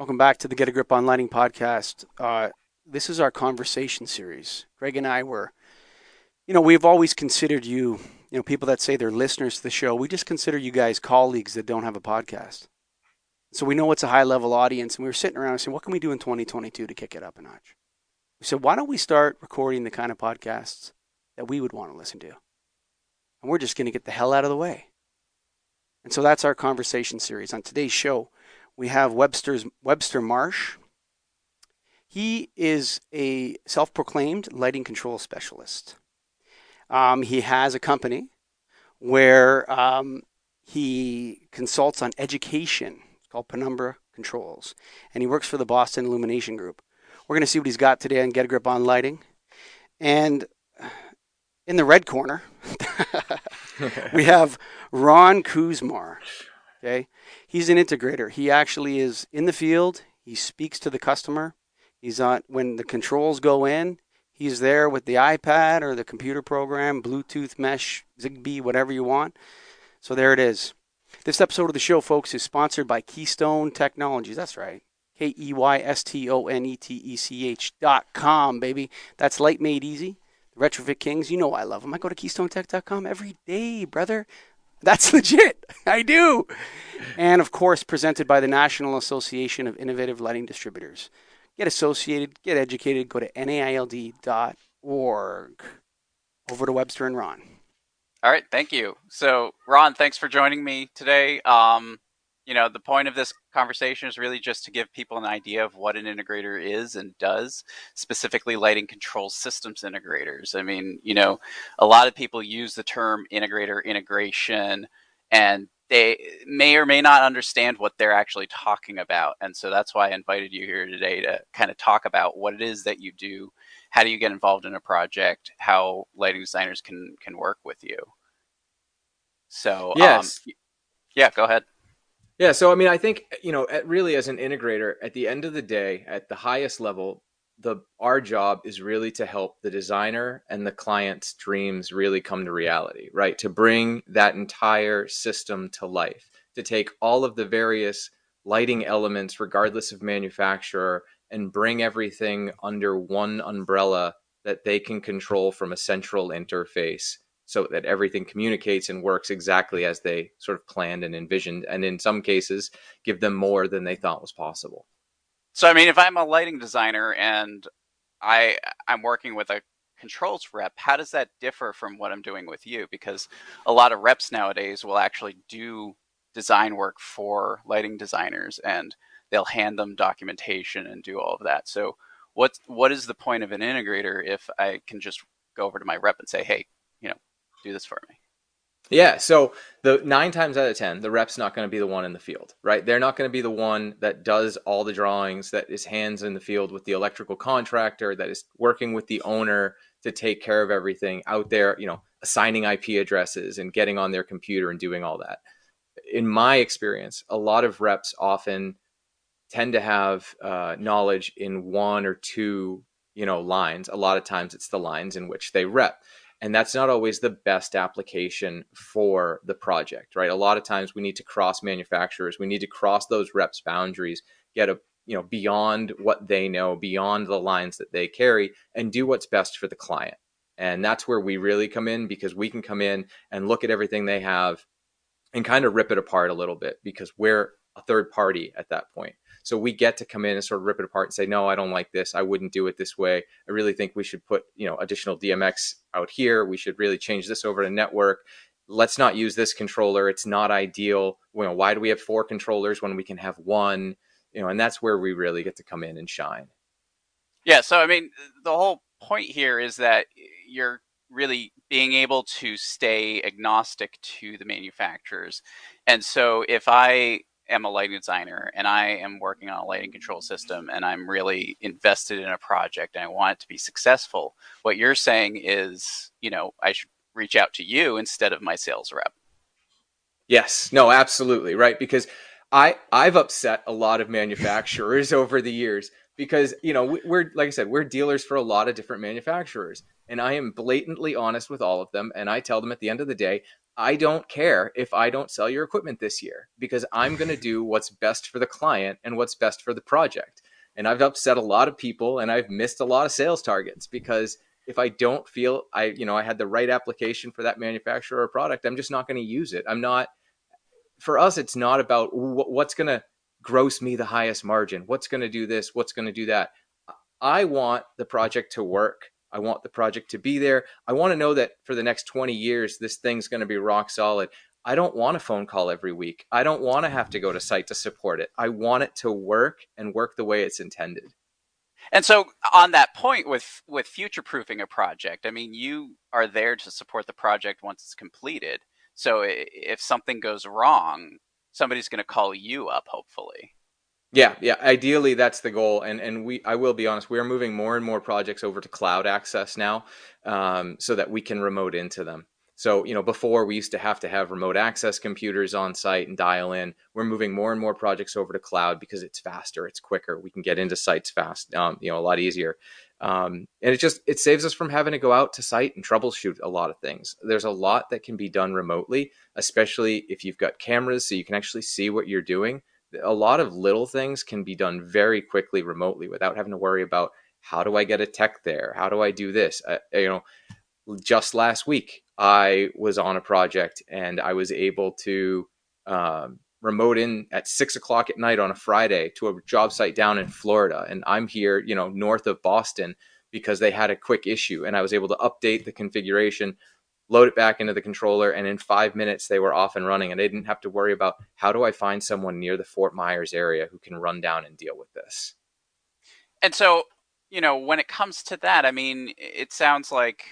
Welcome back to the Get a Grip on Lighting podcast. Uh, this is our conversation series. Greg and I were, you know, we've always considered you, you know, people that say they're listeners to the show. We just consider you guys colleagues that don't have a podcast. So we know it's a high level audience, and we were sitting around and saying, what can we do in 2022 to kick it up a notch? We said, why don't we start recording the kind of podcasts that we would want to listen to? And we're just going to get the hell out of the way. And so that's our conversation series. On today's show, we have Webster's Webster Marsh. He is a self-proclaimed lighting control specialist. Um, he has a company where um, he consults on education. It's called Penumbra Controls, and he works for the Boston Illumination Group. We're going to see what he's got today on Get a Grip on Lighting, and in the red corner, we have Ron Kuzmar. Okay. He's an integrator. He actually is in the field. He speaks to the customer. He's on when the controls go in, he's there with the iPad or the computer program, Bluetooth mesh, Zigbee, whatever you want. So there it is. This episode of the show, folks, is sponsored by Keystone Technologies. That's right. K E Y S T O N E T E C H dot com, baby. That's light made easy. The Retrofit Kings, you know I love them. I go to KeystoneTech.com every day, brother. That's legit. I do. And of course, presented by the National Association of Innovative Lighting Distributors. Get associated, get educated, go to naild.org. Over to Webster and Ron. All right, thank you. So, Ron, thanks for joining me today. Um, you know, the point of this conversation is really just to give people an idea of what an integrator is and does, specifically lighting control systems integrators. I mean, you know, a lot of people use the term integrator integration and they may or may not understand what they're actually talking about. And so that's why I invited you here today to kind of talk about what it is that you do, how do you get involved in a project, how lighting designers can can work with you. So, um, yes. Um, yeah, go ahead. Yeah, so I mean, I think you know, really as an integrator, at the end of the day, at the highest level, the our job is really to help the designer and the client's dreams really come to reality, right? To bring that entire system to life, to take all of the various lighting elements, regardless of manufacturer, and bring everything under one umbrella that they can control from a central interface so that everything communicates and works exactly as they sort of planned and envisioned, and in some cases, give them more than they thought was possible. So, I mean, if I'm a lighting designer and I I'm working with a controls rep, how does that differ from what I'm doing with you? Because a lot of reps nowadays will actually do design work for lighting designers, and they'll hand them documentation and do all of that. So, what what is the point of an integrator if I can just go over to my rep and say, hey, do this for me. Yeah, so the nine times out of ten, the rep's not going to be the one in the field, right? They're not going to be the one that does all the drawings, that is hands in the field with the electrical contractor, that is working with the owner to take care of everything out there, you know, assigning IP addresses and getting on their computer and doing all that. In my experience, a lot of reps often tend to have uh, knowledge in one or two, you know, lines. A lot of times, it's the lines in which they rep and that's not always the best application for the project right? A lot of times we need to cross manufacturers we need to cross those reps boundaries get a you know beyond what they know beyond the lines that they carry and do what's best for the client. And that's where we really come in because we can come in and look at everything they have and kind of rip it apart a little bit because we're a third party at that point so we get to come in and sort of rip it apart and say, no, I don't like this. I wouldn't do it this way. I really think we should put, you know, additional DMX out here. We should really change this over to network. Let's not use this controller. It's not ideal. You know, why do we have four controllers when we can have one? You know, and that's where we really get to come in and shine. Yeah. So, I mean, the whole point here is that you're really being able to stay agnostic to the manufacturers. And so if I am a lighting designer and I am working on a lighting control system and I'm really invested in a project and I want it to be successful, what you're saying is, you know, I should reach out to you instead of my sales rep. Yes, no, absolutely, right? Because I I've upset a lot of manufacturers over the years because you know we're like I said we're dealers for a lot of different manufacturers and I am blatantly honest with all of them and I tell them at the end of the day I don't care if I don't sell your equipment this year because I'm going to do what's best for the client and what's best for the project. And I've upset a lot of people and I've missed a lot of sales targets because if I don't feel I, you know, I had the right application for that manufacturer or product, I'm just not going to use it. I'm not, for us, it's not about what's going to gross me the highest margin, what's going to do this, what's going to do that. I want the project to work. I want the project to be there. I want to know that for the next 20 years, this thing's going to be rock solid. I don't want a phone call every week. I don't want to have to go to site to support it. I want it to work and work the way it's intended. And so on that point with with future proofing a project, I mean you are there to support the project once it's completed. So if something goes wrong, somebody's going to call you up hopefully. Yeah, yeah. Ideally, that's the goal, and and we. I will be honest. We are moving more and more projects over to cloud access now, um, so that we can remote into them. So you know, before we used to have to have remote access computers on site and dial in. We're moving more and more projects over to cloud because it's faster, it's quicker. We can get into sites fast, um, you know, a lot easier. Um, and it just it saves us from having to go out to site and troubleshoot a lot of things. There's a lot that can be done remotely, especially if you've got cameras, so you can actually see what you're doing a lot of little things can be done very quickly remotely without having to worry about how do I get a tech there? How do I do this? Uh, you know, just last week I was on a project and I was able to um, remote in at six o'clock at night on a Friday to a job site down in Florida, and I'm here, you know, north of Boston because they had a quick issue, and I was able to update the configuration load it back into the controller, and in five minutes they were off and running. And they didn't have to worry about how do I find someone near the Fort Myers area who can run down and deal with this. And so, you know, when it comes to that, I mean, it sounds like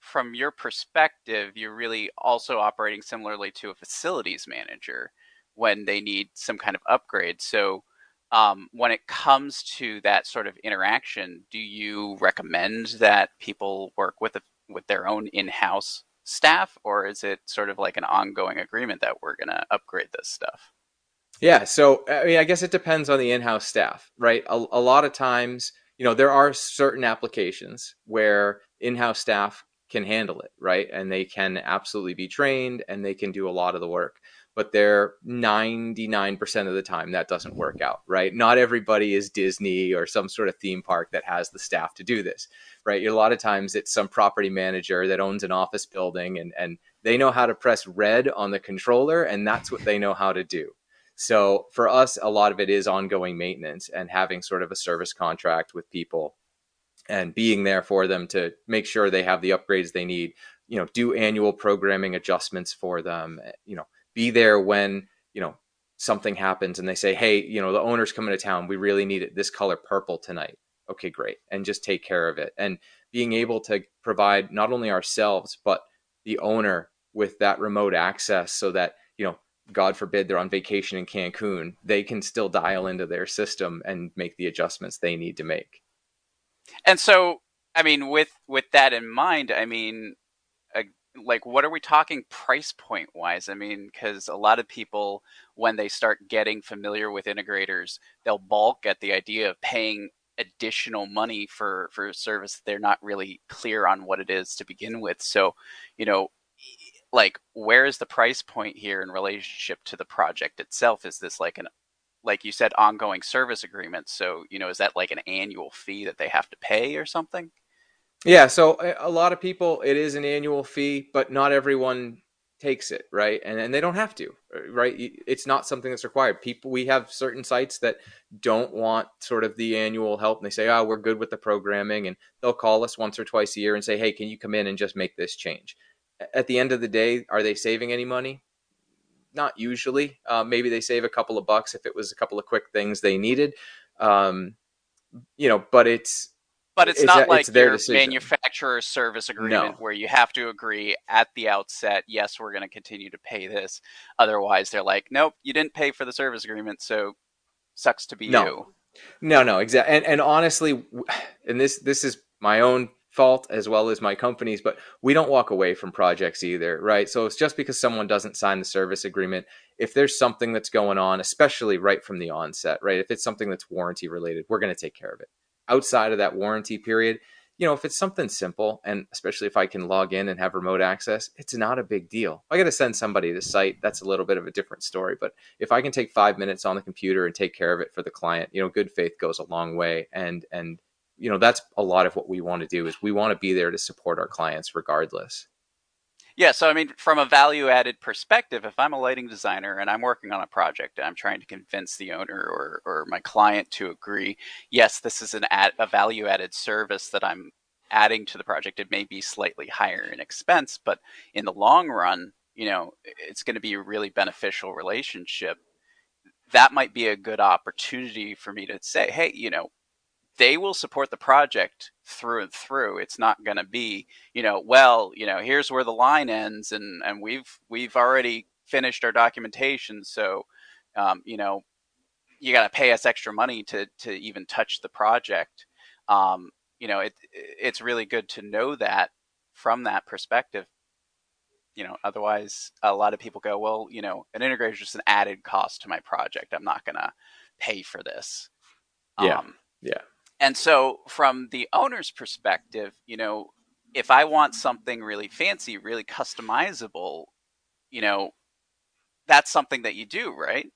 from your perspective, you're really also operating similarly to a facilities manager when they need some kind of upgrade. So, um, when it comes to that sort of interaction, do you recommend that people work with a, with their own in-house staff, or is it sort of like an ongoing agreement that we're going to upgrade this stuff? Yeah, so I mean, I guess it depends on the in-house staff, right? A, a lot of times, you know, there are certain applications where in-house staff can handle it, right? And they can absolutely be trained and they can do a lot of the work but they're 99% of the time that doesn't work out, right? Not everybody is Disney or some sort of theme park that has the staff to do this, right? A lot of times it's some property manager that owns an office building and, and they know how to press red on the controller and that's what they know how to do. So for us, a lot of it is ongoing maintenance and having sort of a service contract with people and being there for them to make sure they have the upgrades they need, you know, do annual programming adjustments for them, you know, be there when you know something happens and they say hey you know the owner's coming to town we really need it this color purple tonight okay great and just take care of it. And being able to provide not only ourselves but the owner with that remote access so that you know god forbid they're on vacation in cancun they can still dial into their system and make the adjustments they need to make. And so i mean with with that in mind i mean uh, like what are we talking price point wise i mean because a lot of people when they start getting familiar with integrators they'll balk at the idea of paying additional money for for service they're not really clear on what it is to begin with. So you know like where is the price point here in relationship to the project itself? Is this like an like you said ongoing service agreement? So you know is that like an annual fee that they have to pay or something? Yeah, so eh, a lot of people, it is an annual fee, but not everyone takes it, right? And and they don't have to, uh, right? It's not something that's required. People, we have certain sites that don't want sort of the annual help, and they say, "Oh, we're good with the programming," and they'll call us once or twice a year and say, "Hey, can you come in and just make this change?" At the end of the day, are they saving any money? Not usually. Uh, maybe they save a couple of bucks if it was a couple of quick things they needed. Um, you know, but it's but it's, it's not a, like it's your manufacturer service agreement no. where you have to agree at the outset, yes, we're going to continue to pay this. Otherwise, they're like, nope, you didn't pay for the service agreement, so sucks to be no. you. No, no, exactly. And, and honestly, and this this is my own fault as well as my company's, but we don't walk away from projects either, right? So it's just because someone doesn't sign the service agreement, if there's something that's going on, especially right from the onset, right? If it's something that's warranty related, we're going to take care of it outside of that warranty period, you know, if it's something simple, and especially if I can log in and have remote access, it's not a big deal. I got to send somebody to the site, that's a little bit of a different story. But if I can take five minutes on the computer and take care of it for the client, you know, good faith goes a long way. And and you know, that's a lot of what we want to do is we want to be there to support our clients regardless. Yeah, so I mean, from a value added perspective, if I'm a lighting designer and I'm working on a project and I'm trying to convince the owner or, or my client to agree, yes, this is an ad, a value added service that I'm adding to the project. It may be slightly higher in expense, but in the long run, you know, it's going to be a really beneficial relationship. That might be a good opportunity for me to say, hey, you know, they will support the project through and through. It's not going to be, you know, well, you know, here's where the line ends, and and we've we've already finished our documentation, so, um, you know, you got to pay us extra money to to even touch the project. Um, you know, it it's really good to know that from that perspective. You know, otherwise, a lot of people go, well, you know, an integrator is just an added cost to my project. I'm not going to pay for this. Yeah. Um, yeah and so, from the owner's perspective, you know, if I want something really fancy, really customizable, you know, that's something that you do, right?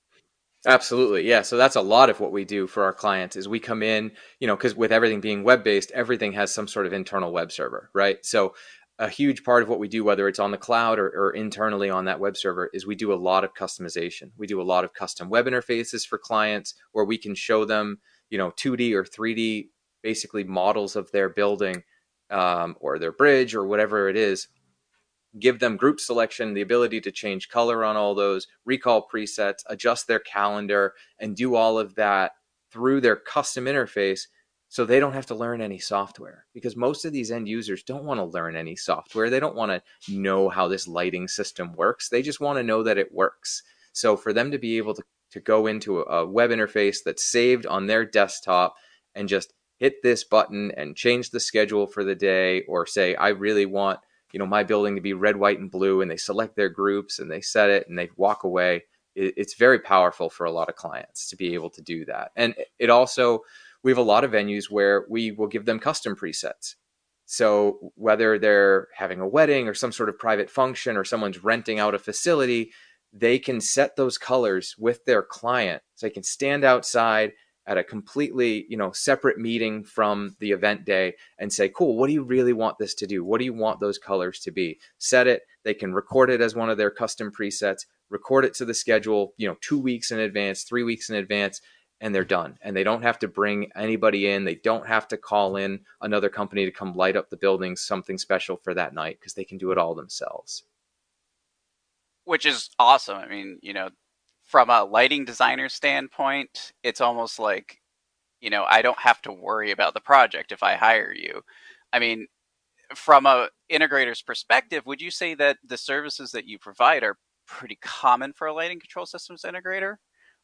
Absolutely. Yeah. So that's a lot of what we do for our clients is we come in, you know, because with everything being web based, everything has some sort of internal web server, right? So a huge part of what we do, whether it's on the cloud or, or, internally on that web server, is we do a lot of customization. We do a lot of custom web interfaces for clients where we can show them you know 2D or 3D basically models of their building um, or their bridge or whatever it is. Give them group selection, the ability to change color on all those, recall presets, adjust their calendar, and do all of that through their custom interface so they don't have to learn any software. Because most of these end users don't want to learn any software. They don't want to know how this lighting system works. They just want to know that it works. So for them to be able to to go into a web interface that's saved on their desktop and just hit this button and change the schedule for the day or say i really want you know my building to be red white and blue and they select their groups and they set it and they walk away it's very powerful for a lot of clients to be able to do that. And it also we have a lot of venues where we will give them custom presets. So whether they're having a wedding or some sort of private function or someone's renting out a facility they can set those colors with their client. So they can stand outside at a completely you know separate meeting from the event day and say cool what do you really want this to do? What do you want those colors to be? Set it. They can record it as one of their custom presets record it to the schedule you know two weeks in advance three weeks in advance and they're done. And they don't have to bring anybody in. They don't have to call in another company to come light up the building something special for that night because they can do it all themselves which is awesome. I mean, you know, from a lighting designer standpoint, it's almost like, you know, I don't have to worry about the project if I hire you. I mean, from a integrator's perspective, would you say that the services that you provide are pretty common for a lighting control systems integrator,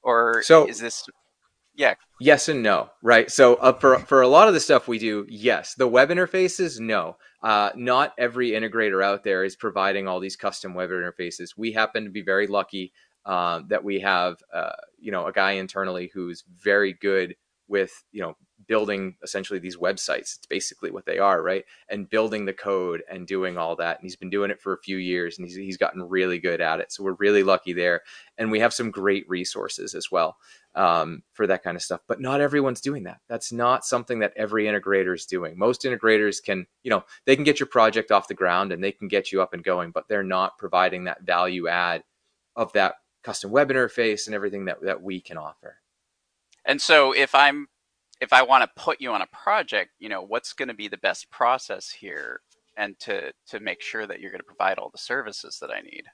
or so, is this yeah. Yes and no right? So uh, for for a lot of the stuff we do yes. The web interfaces no. Uh, not every integrator out there is providing all these custom web interfaces. We happen to be very lucky uh, that we have uh, you know a guy internally who's very good with you know building essentially these websites. It's basically what they are right? And building the code and doing all that. And he's been doing it for a few years and he's, he's gotten really good at it. So we're really lucky there. And we have some great resources as well um, for that kind of stuff but not everyone's doing that. That's not something that every integrator is doing. Most integrators can you know they can get your project off the ground and they can get you up and going but they're not providing that value add of that custom web interface and everything that, that we can offer. And so if I'm if I want to put you on a project, you know, what's going to be the best process here and to to make sure that you're going to provide all the services that I need?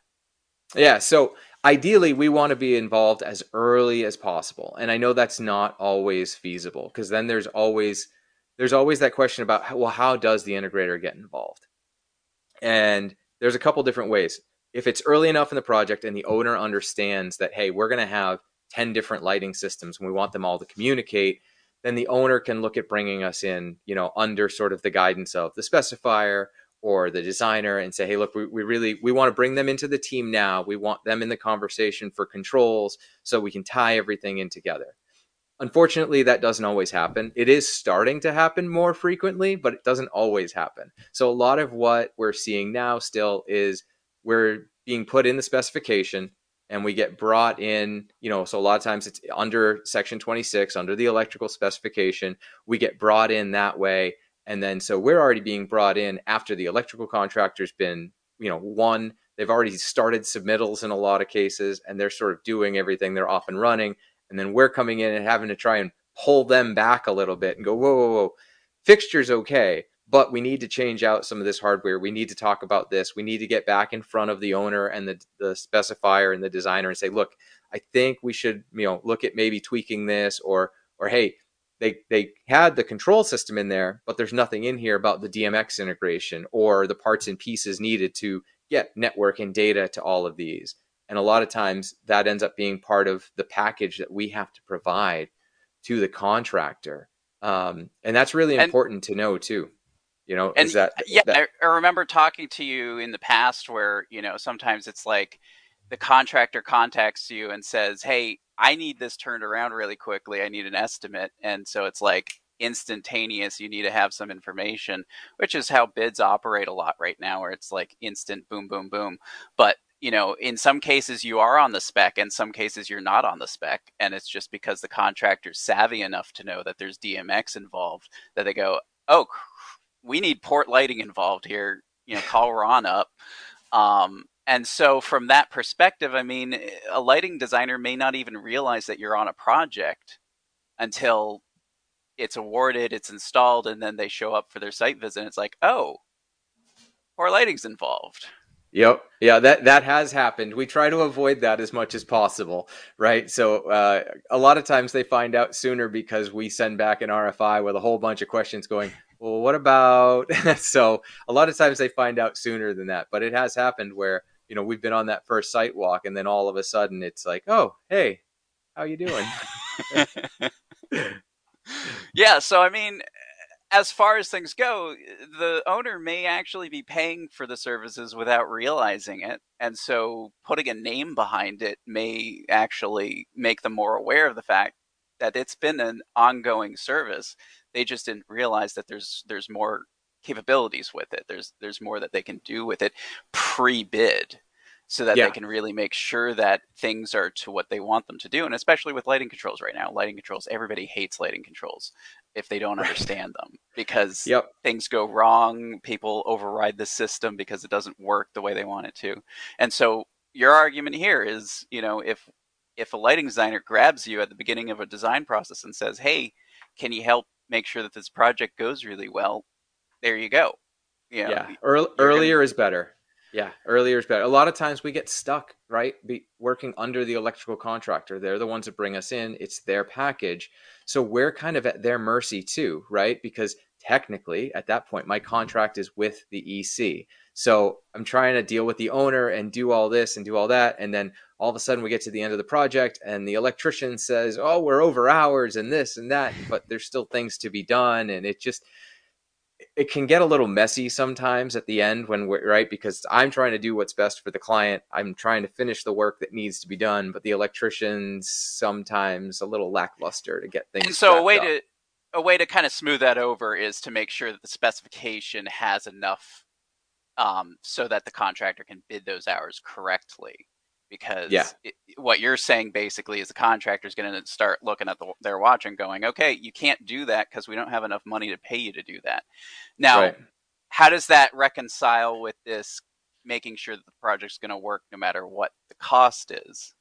Yeah, so ideally we want to be involved as early as possible. And I know that's not always feasible because then there's always there's always that question about well how does the integrator get involved? And there's a couple different ways. If it's early enough in the project and the owner understands that hey, we're going to have 10 different lighting systems and we want them all to communicate, then the owner can look at bringing us in, you know, under sort of the guidance of the specifier or the designer and say, hey, look, we, we really we want to bring them into the team now. We want them in the conversation for controls so we can tie everything in together. Unfortunately, that doesn't always happen. It is starting to happen more frequently, but it doesn't always happen. So a lot of what we're seeing now still is we're being put in the specification and we get brought in, you know, so a lot of times it's under section 26, under the electrical specification. We get brought in that way. And then so we're already being brought in after the electrical contractor's been, you know, one, they've already started submittals in a lot of cases and they're sort of doing everything, they're off and running and then we're coming in and having to try and pull them back a little bit and go, whoa, whoa, whoa, fixture's okay, but we need to change out some of this hardware. We need to talk about this. We need to get back in front of the owner and the, the specifier and the designer and say, look, I think we should, you know, look at maybe tweaking this or, or hey, they they had the control system in there, but there's nothing in here about the DMX integration or the parts and pieces needed to get network and data to all of these. And a lot of times that ends up being part of the package that we have to provide to the contractor. Um, and that's really and, important to know too. You know, and is that yeah, that, I, I remember talking to you in the past where, you know, sometimes it's like the contractor contacts you and says, Hey, I need this turned around really quickly. I need an estimate. And so it's like instantaneous. You need to have some information, which is how bids operate a lot right now, where it's like instant boom, boom, boom. But you know, in some cases you are on the spec, and some cases you're not on the spec, and it's just because the contractor's savvy enough to know that there's DMX involved that they go, "Oh, we need port lighting involved here." You know, call Ron up. Um, and so, from that perspective, I mean, a lighting designer may not even realize that you're on a project until it's awarded, it's installed, and then they show up for their site visit. And it's like, oh, port lighting's involved Yep. Yeah, that that has happened. We try to avoid that as much as possible, right? So uh, a lot of times they find out sooner because we send back an RFI with a whole bunch of questions going, "Well, what about?" so a lot of times they find out sooner than that. But it has happened where you know we've been on that first site walk, and then all of a sudden it's like, "Oh, hey, how you doing?" yeah. So I mean, as far as things go, the owner may actually be paying for the services without realizing it. And so putting a name behind it may actually make them more aware of the fact that it's been an ongoing service. They just didn't realize that there's there's more capabilities with it. There's there's more that they can do with it pre-bid so that yeah. they can really make sure that things are to what they want them to do. And especially with lighting controls right now, lighting controls, everybody hates lighting controls if they don't understand them because yep. things go wrong. People override the system because it doesn't work the way they want it to. And so your argument here is, you know, if if a lighting designer grabs you at the beginning of a design process and says, "Hey, can you help make sure that this project goes really well?" There you go. You know, yeah, Earl- earlier gonna... is better. Yeah, earlier is better. A lot of times we get stuck, right? Be working under the electrical contractor. They're the ones that bring us in. It's their package. So we're kind of at their mercy too, right? Because technically at that point my contract is with the EC. So I'm trying to deal with the owner and do all this and do all that and then all of a sudden we get to the end of the project and the electrician says, "Oh, we're over hours and this and that," but there's still things to be done and it just it can get a little messy sometimes at the end when we're right because I'm trying to do what's best for the client. I'm trying to finish the work that needs to be done, but the electrician's sometimes a little lackluster to get things. And so a way up. to a way to kind of smooth that over is to make sure that the specification has enough um, so that the contractor can bid those hours correctly because yeah. it, what you're saying basically is the contractor is going to start looking at the, their watch and going, okay, you can't do that because we don't have enough money to pay you to do that. Now, right. how does that reconcile with this making sure that the project's going to work no matter what the cost is?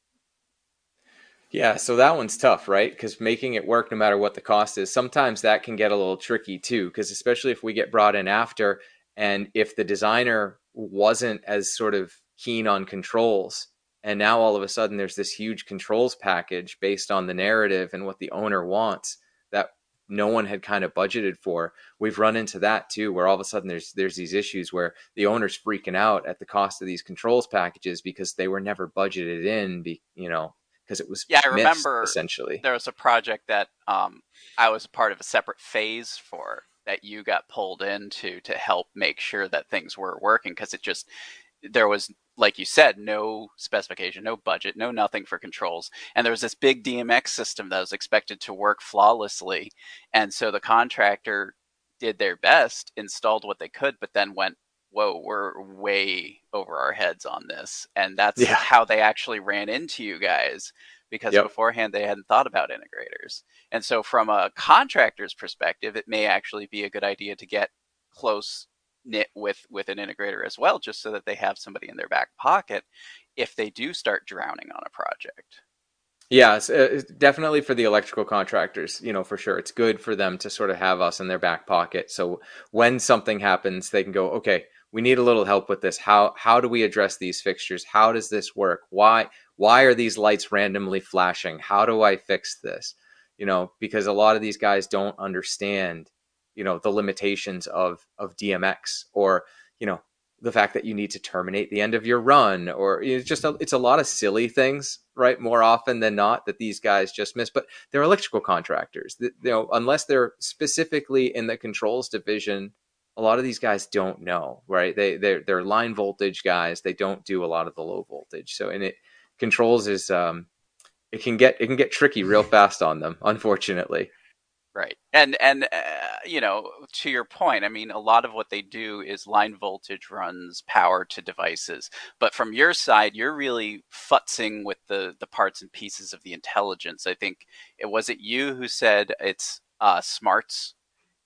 Yeah, so that one's tough, right? Because making it work no matter what the cost is, sometimes that can get a little tricky too. Because especially if we get brought in after, and if the designer wasn't as sort of keen on controls, and now all of a sudden there's this huge controls package based on the narrative and what the owner wants that no one had kind of budgeted for. We've run into that too where all of a sudden there's there's these issues where the owner's freaking out at the cost of these controls packages because they were never budgeted in be, you know because it was yeah i remember essentially. there was a project that um, i was a part of a separate phase for that you got pulled into to help make sure that things were working because it just there was like you said, no specification, no budget, no nothing for controls. And there was this big DMX system that was expected to work flawlessly. And so the contractor did their best, installed what they could, but then went, whoa, we're way over our heads on this. And that's yeah. how they actually ran into you guys because yep. beforehand they hadn't thought about integrators. And so, from a contractor's perspective, it may actually be a good idea to get close knit with with an integrator as well, just so that they have somebody in their back pocket if they do start drowning on a project. Yeah, it's, uh, definitely for the electrical contractors, you know, for sure. It's good for them to sort of have us in their back pocket. So when something happens, they can go, okay, we need a little help with this. How how do we address these fixtures? How does this work? Why why are these lights randomly flashing? How do I fix this? You know, because a lot of these guys don't understand, you know, the limitations of of DMX or, you know, the fact that you need to terminate the end of your run or it's just a, it's a lot of silly things right more often than not that these guys just miss but they're electrical contractors. You know unless they're specifically in the controls division a lot of these guys don't know right? They they're, they're line voltage guys. They don't do a lot of the low voltage. So and it controls is um, it can get it can get tricky real fast on them, unfortunately. Right, and and uh, you know, to your point, I mean, a lot of what they do is line voltage runs power to devices. But from your side, you're really futzing with the the parts and pieces of the intelligence. I think it was it you who said it's uh, smarts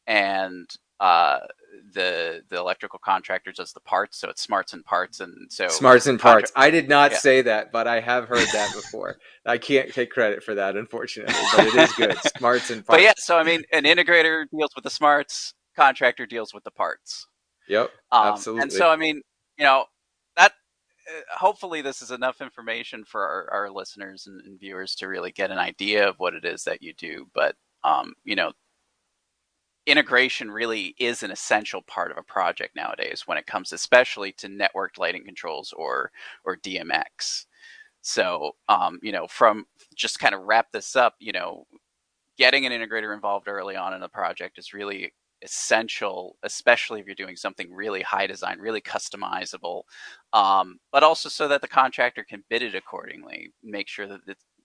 and uh, the the electrical contractor does the parts, so it's smarts and parts, and so smarts and parts. I did not yeah. say that, but I have heard that before. I can't take credit for that, unfortunately, but it is good. smarts and parts. But yeah, so I mean, an integrator deals with the smarts, contractor deals with the parts. Yep, um, absolutely. And so I mean, you know, that uh, hopefully this is enough information for our, our listeners and, and, viewers to really get an idea of what it is that you do. But um, you know, integration really is an essential part of a project nowadays when it comes especially to networked lighting controls or or DMX. So, um, you know, from just kind of wrap this up, you know, getting an integrator involved early on in a project is really essential, especially if you're doing something really high design, really customizable, um, but also so that the contractor can bid it accordingly, make sure that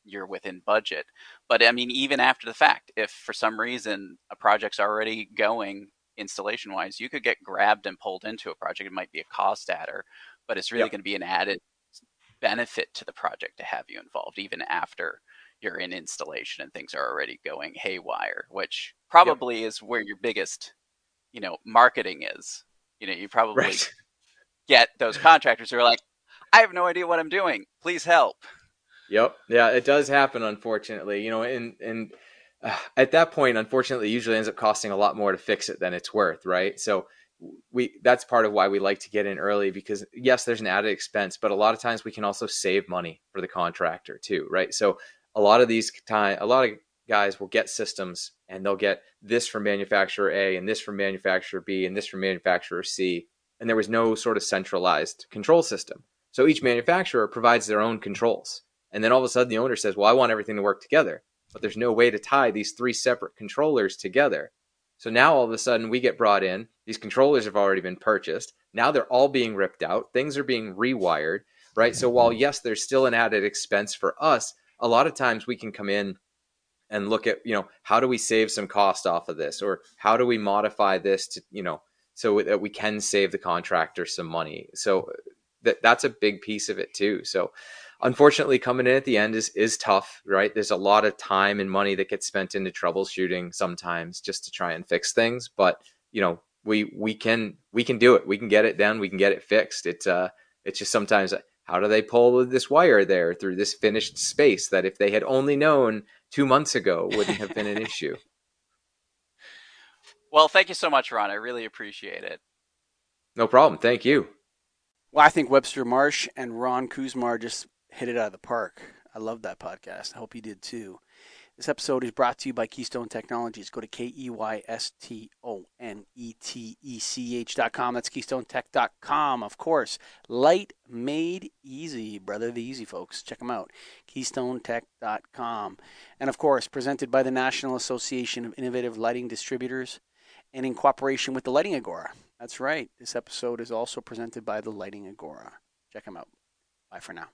you're within budget. But I mean, even after the fact, if for some reason a project's already going installation wise, you could get grabbed and pulled into a project. It might be a cost adder, but it's really yep. going to be an added benefit to the project to have you involved, even after you're in installation and things are already going haywire, which probably yep. is where your biggest, you know, marketing is. You know, you probably right. get those contractors who are like, I have no idea what I'm doing. Please help. Yep. Yeah, it does happen, unfortunately. You know, and and uh, at that point, unfortunately, usually ends up costing a lot more to fix it than it's worth, right? So we that's part of why we like to get in early because yes, there's an added expense, but a lot of times we can also save money for the contractor too, right? So a lot of these time, a lot of guys will get systems and they'll get this from manufacturer A and this from manufacturer B and this from manufacturer C, and there was no sort of centralized control system. So each manufacturer provides their own controls. And then all of a sudden the owner says, Well, I want everything to work together. But there's no way to tie these three separate controllers together. So now all of a sudden we get brought in. These controllers have already been purchased. Now they're all being ripped out. Things are being rewired, right? So while, yes, there's still an added expense for us, a lot of times we can come in and look at, you know, how do we save some cost off of this? Or how do we modify this to, you know, so that we can save the contractor some money? So uh, that, that's a big piece of it too. So, unfortunately coming in at the end is is tough right? There's a lot of time and money that gets spent into troubleshooting sometimes just to try and fix things but you know we we can we can do it. We can get it done. We can get it fixed. It's uh it's just sometimes how do they pull this wire there through this finished space that if they had only known two months ago wouldn't have been an issue? Well thank you so much ron. I really appreciate it. No problem. Thank you. Well i think webster marsh and ron kuzmar just hit it out of the park. I love that podcast. I hope you did too. This episode is brought to you by Keystone Technologies. Go to K E Y S T O N E T E C H.com. That's KeystoneTech.com, of course. Light made easy, brother. The easy folks. Check them out. KeystoneTech.com. And of course, presented by the National Association of Innovative Lighting Distributors and in cooperation with the Lighting Agora. That's right. This episode is also presented by the Lighting Agora. Check them out. Bye for now.